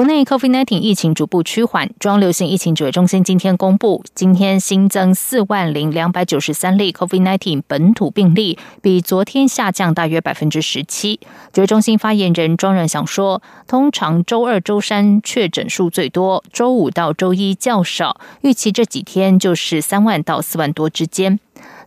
国内 COVID-19 疫情逐步趋缓，中央流行疫情指挥中心今天公布，今天新增四万零两百九十三例 COVID-19 本土病例，比昨天下降大约百分之十七。指挥中心发言人庄仁祥说，通常周二、周三确诊数最多，周五到周一较少，预期这几天就是三万到四万多之间。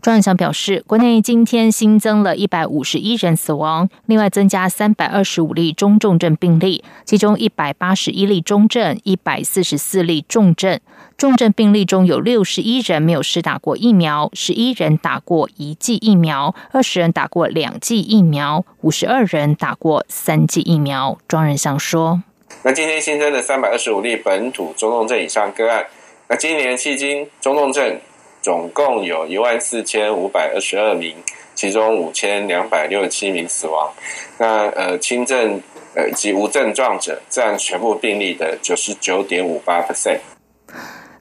庄祥表示，国内今天新增了一百五十一人死亡，另外增加三百二十五例中重症病例，其中一百八十一例中症，一百四十四例重症。重症病例中有六十一人没有施打过疫苗，十一人打过一剂疫苗，二十人打过两剂疫苗，五十二人打过三剂疫苗。庄仁祥说：“那今天新增的三百二十五例本土中重症以上个案，那今年迄今中重症。”总共有一万四千五百二十二名，其中五千两百六十七名死亡。那呃轻症呃及无症状者占全部病例的九十九点五八 percent。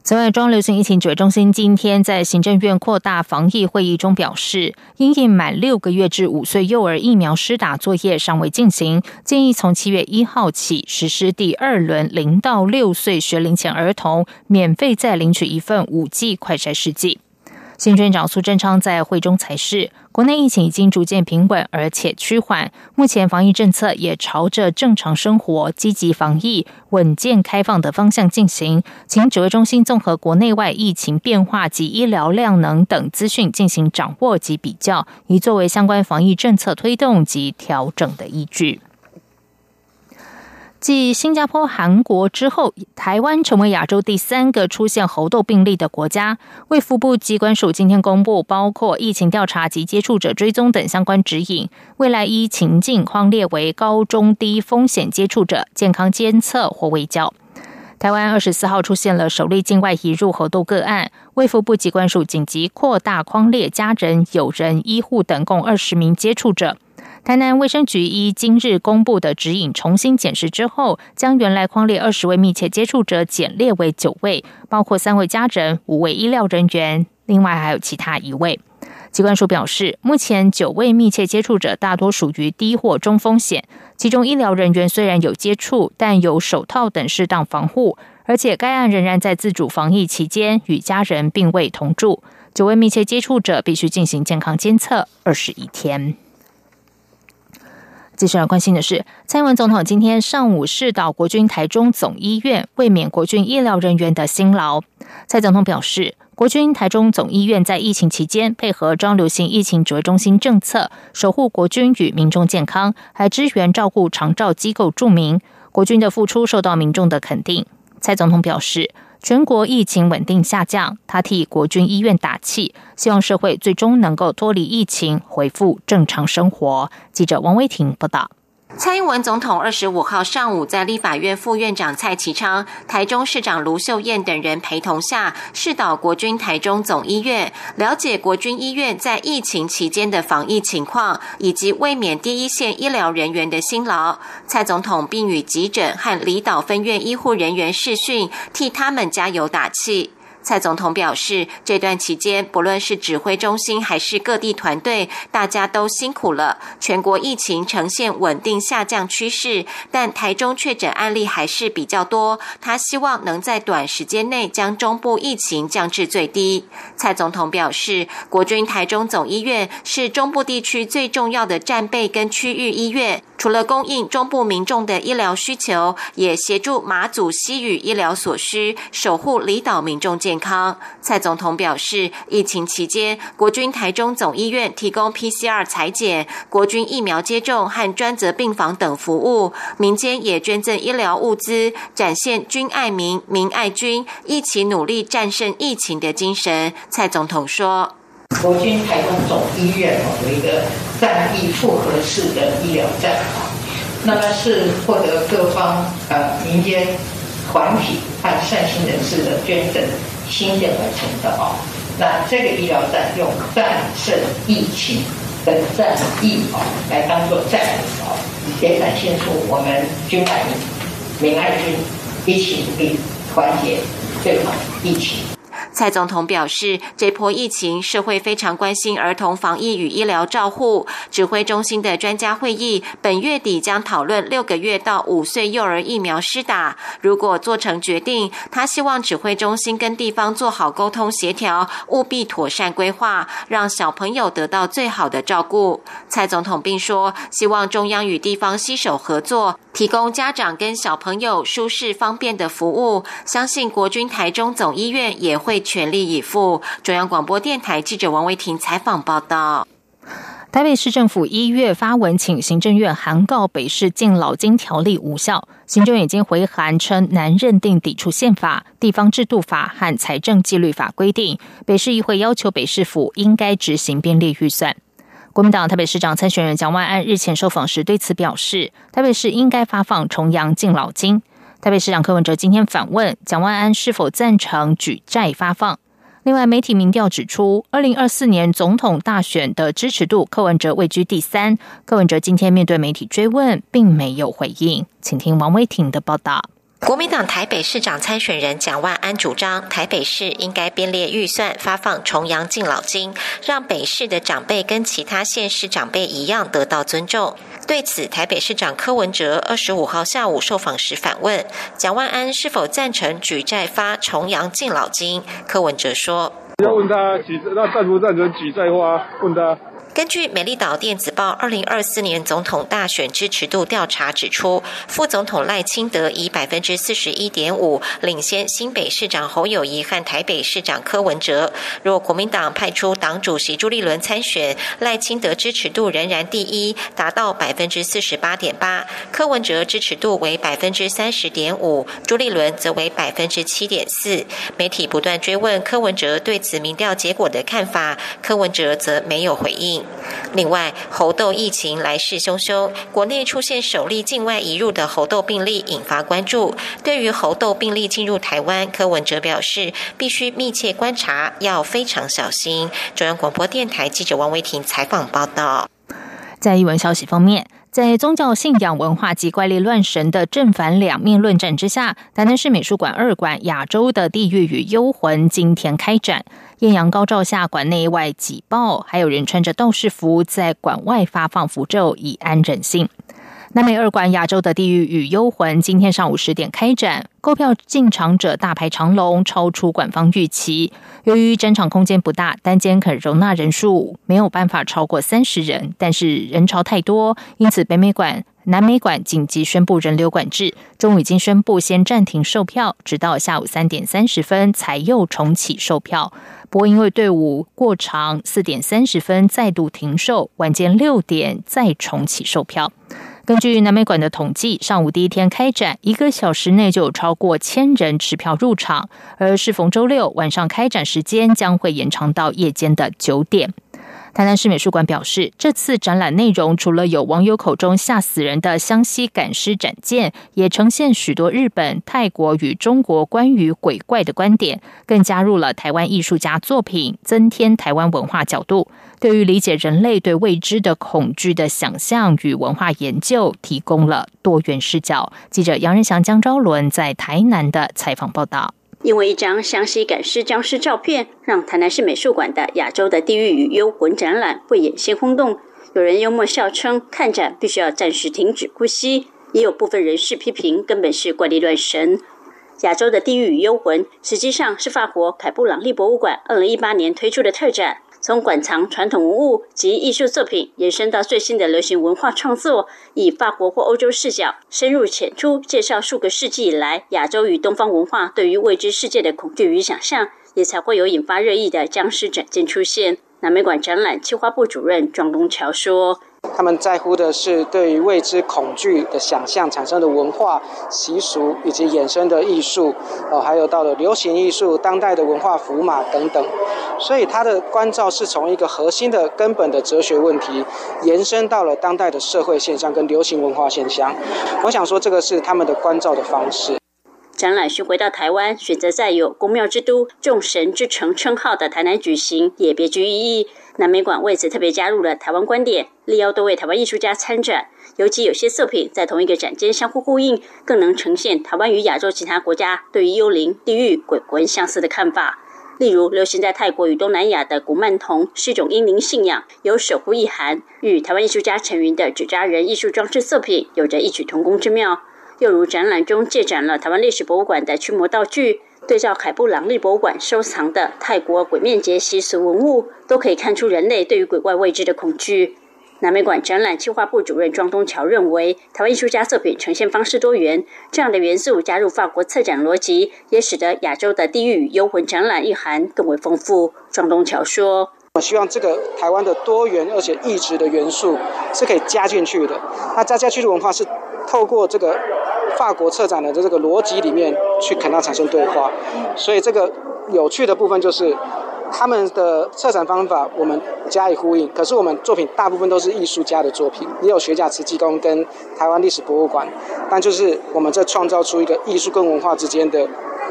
此外，中流行疫情指挥中心今天在行政院扩大防疫会议中表示，因应满六个月至五岁幼儿疫苗施打作业尚未进行，建议从七月一号起实施第二轮零到六岁学龄前儿童免费再领取一份五 G 快筛试剂。新院长苏贞昌在会中才是，国内疫情已经逐渐平稳，而且趋缓。目前防疫政策也朝着正常生活、积极防疫、稳健开放的方向进行。请指挥中心综合国内外疫情变化及医疗量能等资讯进行掌握及比较，以作为相关防疫政策推动及调整的依据。继新加坡、韩国之后，台湾成为亚洲第三个出现猴痘病例的国家。卫福部机关署今天公布，包括疫情调查及接触者追踪等相关指引，未来依情境框列为高、中、低风险接触者，健康监测或未交。台湾二十四号出现了首例境外移入猴痘个案，卫福部机关署紧急扩大框列家人、友人、医护等共二十名接触者。台南卫生局依今日公布的指引重新检视之后，将原来框列二十位密切接触者减列为九位，包括三位家人、五位医疗人员，另外还有其他一位。机关署表示，目前九位密切接触者大多属于低或中风险，其中医疗人员虽然有接触，但有手套等适当防护，而且该案仍然在自主防疫期间与家人并未同住。九位密切接触者必须进行健康监测二十一天。接下来关心的是，蔡英文总统今天上午视导国军台中总医院，慰勉国军医疗人员的辛劳。蔡总统表示，国军台中总医院在疫情期间配合中流行疫情指挥中心政策，守护国军与民众健康，还支援照顾长照机构住民，国军的付出受到民众的肯定。蔡总统表示。全国疫情稳定下降，他替国军医院打气，希望社会最终能够脱离疫情，恢复正常生活。记者王威婷报道。蔡英文总统二十五号上午在立法院副院长蔡其昌、台中市长卢秀燕等人陪同下，视导国军台中总医院，了解国军医院在疫情期间的防疫情况，以及卫冕第一线医疗人员的辛劳。蔡总统并与急诊和离岛分院医护人员视讯，替他们加油打气。蔡总统表示，这段期间，不论是指挥中心还是各地团队，大家都辛苦了。全国疫情呈现稳定下降趋势，但台中确诊案例还是比较多。他希望能在短时间内将中部疫情降至最低。蔡总统表示，国军台中总医院是中部地区最重要的战备跟区域医院。除了供应中部民众的医疗需求，也协助马祖西屿医疗所需，守护离岛民众健康。蔡总统表示，疫情期间，国军台中总医院提供 PCR 裁剪、国军疫苗接种和专责病房等服务，民间也捐赠医疗物资，展现军爱民、民爱军，一起努力战胜疫情的精神。蔡总统说。国军台中总医院哦，有一个战役复合式的医疗站啊，那么是获得各方呃民间团体和善心人士的捐赠兴建而成的哦。那这个医疗站用战胜疫情的战役哦来当做战哦，也展现出我们军爱民爱军一起努力团结对抗疫情。蔡总统表示，这波疫情，社会非常关心儿童防疫与医疗照护。指挥中心的专家会议本月底将讨论六个月到五岁幼儿疫苗施打。如果做成决定，他希望指挥中心跟地方做好沟通协调，务必妥善规划，让小朋友得到最好的照顾。蔡总统并说，希望中央与地方携手合作，提供家长跟小朋友舒适方便的服务。相信国军台中总医院也会。全力以赴。中央广播电台记者王维婷采访报道。台北市政府一月发文请行政院函告北市敬老金条例无效，行政院已经回函称难认定抵触宪法、地方制度法和财政纪律法规定。北市议会要求北市府应该执行编列预算。国民党台北市长参选人蒋万安日前受访时对此表示，台北市应该发放重阳敬老金。台北市长柯文哲今天反问蒋万安是否赞成举债发放。另外，媒体民调指出，二零二四年总统大选的支持度，柯文哲位居第三。柯文哲今天面对媒体追问，并没有回应。请听王威婷的报道。国民党台北市长参选人蒋万安主张，台北市应该编列预算发放重阳敬老金，让北市的长辈跟其他县市长辈一样得到尊重。对此，台北市长柯文哲二十五号下午受访时反问蒋万安是否赞成举债发重阳敬老金。柯文哲说：“要问他举，那赞不赞成举债花？问他。”根据美丽岛电子报二零二四年总统大选支持度调查指出，副总统赖清德以百分之四十一点五领先新北市长侯友谊和台北市长柯文哲。若国民党派出党主席朱立伦参选，赖清德支持度仍然第一，达到百分之四十八点八；柯文哲支持度为百分之三十点五，朱立伦则为百分之七点四。媒体不断追问柯文哲对此民调结果的看法，柯文哲则没有回应。另外，猴痘疫情来势汹汹，国内出现首例境外移入的猴痘病例，引发关注。对于猴痘病例进入台湾，柯文哲表示，必须密切观察，要非常小心。中央广播电台记者王维婷采访报道。在一文消息方面。在宗教信仰文化及怪力乱神的正反两面论战之下，台南市美术馆二馆《亚洲的地狱与幽魂》今天开展。艳阳高照下，馆内外挤爆，还有人穿着道士服在馆外发放符咒，以安人性。南美二馆《亚洲的地狱与幽魂》今天上午十点开展，购票进场者大排长龙，超出馆方预期。由于展场空间不大，单间可容纳人数没有办法超过三十人，但是人潮太多，因此北美馆、南美馆紧急宣布人流管制。中午已经宣布先暂停售票，直到下午三点三十分才又重启售票。不过因为队伍过长，四点三十分再度停售，晚间六点再重启售票。根据南美馆的统计，上午第一天开展，一个小时内就有超过千人持票入场，而适逢周六，晚上开展时间将会延长到夜间的九点。台南市美术馆表示，这次展览内容除了有网友口中吓死人的湘西赶尸展件，也呈现许多日本、泰国与中国关于鬼怪的观点，更加入了台湾艺术家作品，增添台湾文化角度，对于理解人类对未知的恐惧的想象与文化研究，提供了多元视角。记者杨仁祥、江昭伦在台南的采访报道。因为一张湘西赶尸僵尸照片，让台南市美术馆的《亚洲的地狱与幽魂》展览会演先轰动。有人幽默笑称，看展必须要暂时停止呼吸；也有部分人士批评，根本是怪力乱神。《亚洲的地狱与幽魂》实际上是法国凯布朗利博物馆二零一八年推出的特展。从馆藏传统文物及艺术作品延伸到最新的流行文化创作，以法国或欧洲视角深入浅出介绍数个世纪以来亚洲与东方文化对于未知世界的恐惧与想象，也才会有引发热议的僵尸展件出现。南美馆展览企划部主任庄东桥说。他们在乎的是对于未知恐惧的想象产生的文化习俗，以及衍生的艺术，哦，还有到了流行艺术、当代的文化符码等等。所以，他的关照是从一个核心的根本的哲学问题，延伸到了当代的社会现象跟流行文化现象。我想说，这个是他们的关照的方式。展览巡回到台湾，选择在有“宫庙之都、众神之城”称号的台南举行，也别具意义。南美馆为此特别加入了台湾观点，力邀多位台湾艺术家参展。尤其有些作品在同一个展间相互呼应，更能呈现台湾与亚洲其他国家对于幽灵、地狱、鬼魂相似的看法。例如，流行在泰国与东南亚的古曼童是一种英灵信仰，有守护意涵，与台湾艺术家陈云的纸扎人艺术装置作品有着异曲同工之妙。又如展览中借展了台湾历史博物馆的驱魔道具，对照凯布朗利博物馆收藏的泰国鬼面节习俗文物，都可以看出人类对于鬼怪未知的恐惧。南美馆展览企划部主任庄东桥认为，台湾艺术家作品呈现方式多元，这样的元素加入法国策展逻辑，也使得亚洲的地狱与幽魂展览意涵更为丰富。庄东桥说：“我希望这个台湾的多元而且异质的元素是可以加进去的。那加加去的文化是透过这个。”法国策展的这个逻辑里面去跟他产生对话，所以这个有趣的部分就是他们的策展方法我们加以呼应。可是我们作品大部分都是艺术家的作品，也有学甲慈济宫跟台湾历史博物馆，但就是我们在创造出一个艺术跟文化之间的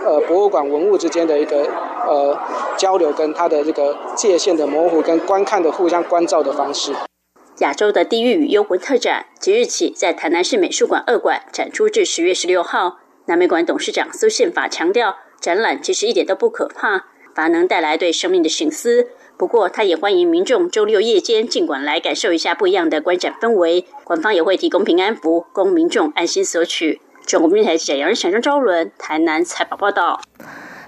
呃博物馆文物之间的一个呃交流，跟它的这个界限的模糊跟观看的互相关照的方式。亚洲的地狱与幽魂特展即日起在台南市美术馆二馆展出至十月十六号。南美馆董事长苏宪法强调，展览其实一点都不可怕，反而能带来对生命的醒思。不过，他也欢迎民众周六夜间尽管来感受一下不一样的观展氛围。馆方也会提供平安符，供民众安心索取。中国电台记者杨仁祥、张昭伦台南采访报道。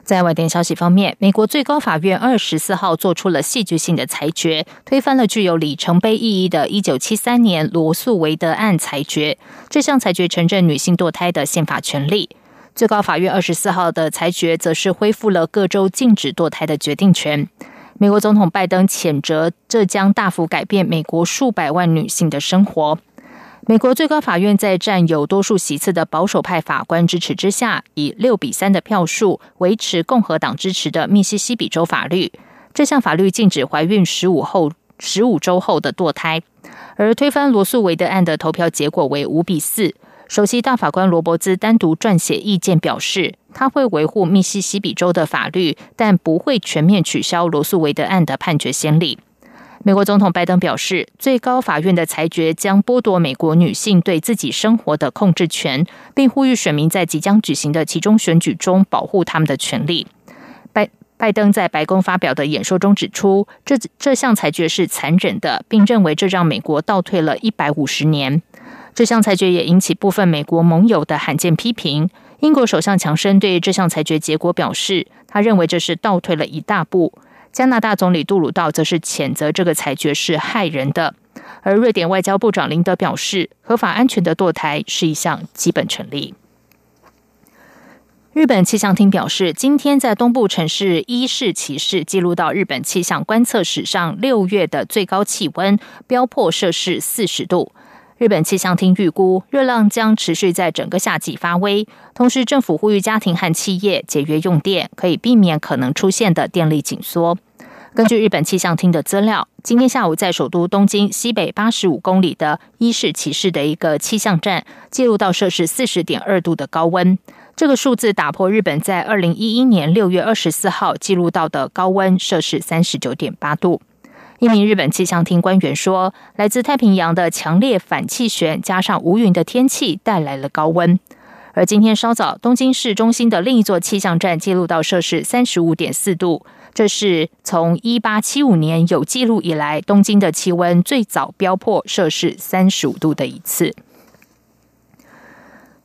在外电消息方面，美国最高法院二十四号做出了戏剧性的裁决，推翻了具有里程碑意义的一九七三年罗素韦德案裁决。这项裁决承认女性堕胎的宪法权利。最高法院二十四号的裁决则是恢复了各州禁止堕胎的决定权。美国总统拜登谴责这将大幅改变美国数百万女性的生活。美国最高法院在占有多数席次的保守派法官支持之下，以六比三的票数维持共和党支持的密西西比州法律。这项法律禁止怀孕十五后十五周后的堕胎。而推翻罗素韦德案的投票结果为五比四。首席大法官罗伯兹单独撰写意见表示，他会维护密西西比州的法律，但不会全面取消罗素韦德案的判决先例。美国总统拜登表示，最高法院的裁决将剥夺美国女性对自己生活的控制权，并呼吁选民在即将举行的其中选举中保护他们的权利。拜拜登在白宫发表的演说中指出，这这项裁决是残忍的，并认为这让美国倒退了一百五十年。这项裁决也引起部分美国盟友的罕见批评。英国首相强生对这项裁决结果表示，他认为这是倒退了一大步。加拿大总理杜鲁道则是谴责这个裁决是害人的，而瑞典外交部长林德表示，合法安全的堕胎是一项基本权利。日本气象厅表示，今天在东部城市伊势崎市记录到日本气象观测史上六月的最高气温，飙破摄氏四十度。日本气象厅预估，热浪将持续在整个夏季发威。同时，政府呼吁家庭和企业节约用电，可以避免可能出现的电力紧缩。根据日本气象厅的资料，今天下午在首都东京西北八十五公里的伊势崎市的一个气象站，记录到摄氏四十点二度的高温。这个数字打破日本在二零一一年六月二十四号记录到的高温摄氏三十九点八度。一名日本气象厅官员说：“来自太平洋的强烈反气旋加上无云的天气带来了高温。而今天稍早，东京市中心的另一座气象站记录到摄氏三十五点四度，这是从一八七五年有记录以来东京的气温最早飙破摄氏三十五度的一次。”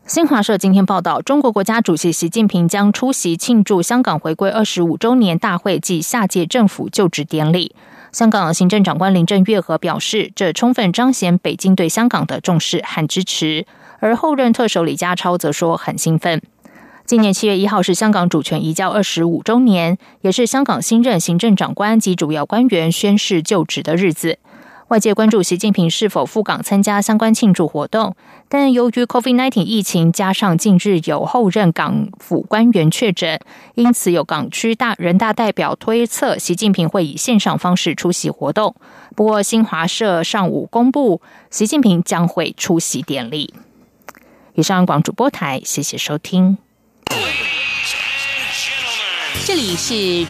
新华社今天报道，中国国家主席习近平将出席庆祝香港回归二十五周年大会暨下届政府就职典礼。香港行政长官林郑月娥表示，这充分彰显北京对香港的重视和支持。而后任特首李家超则说很兴奋。今年七月一号是香港主权移交二十五周年，也是香港新任行政长官及主要官员宣誓就职的日子。外界关注习近平是否赴港参加相关庆祝活动，但由于 COVID-19 疫情加上近日有后任港府官员确诊，因此有港区大人大代表推测习近平会以线上方式出席活动。不过新华社上午公布，习近平将会出席典礼。以上广主播台，谢谢收听。这里是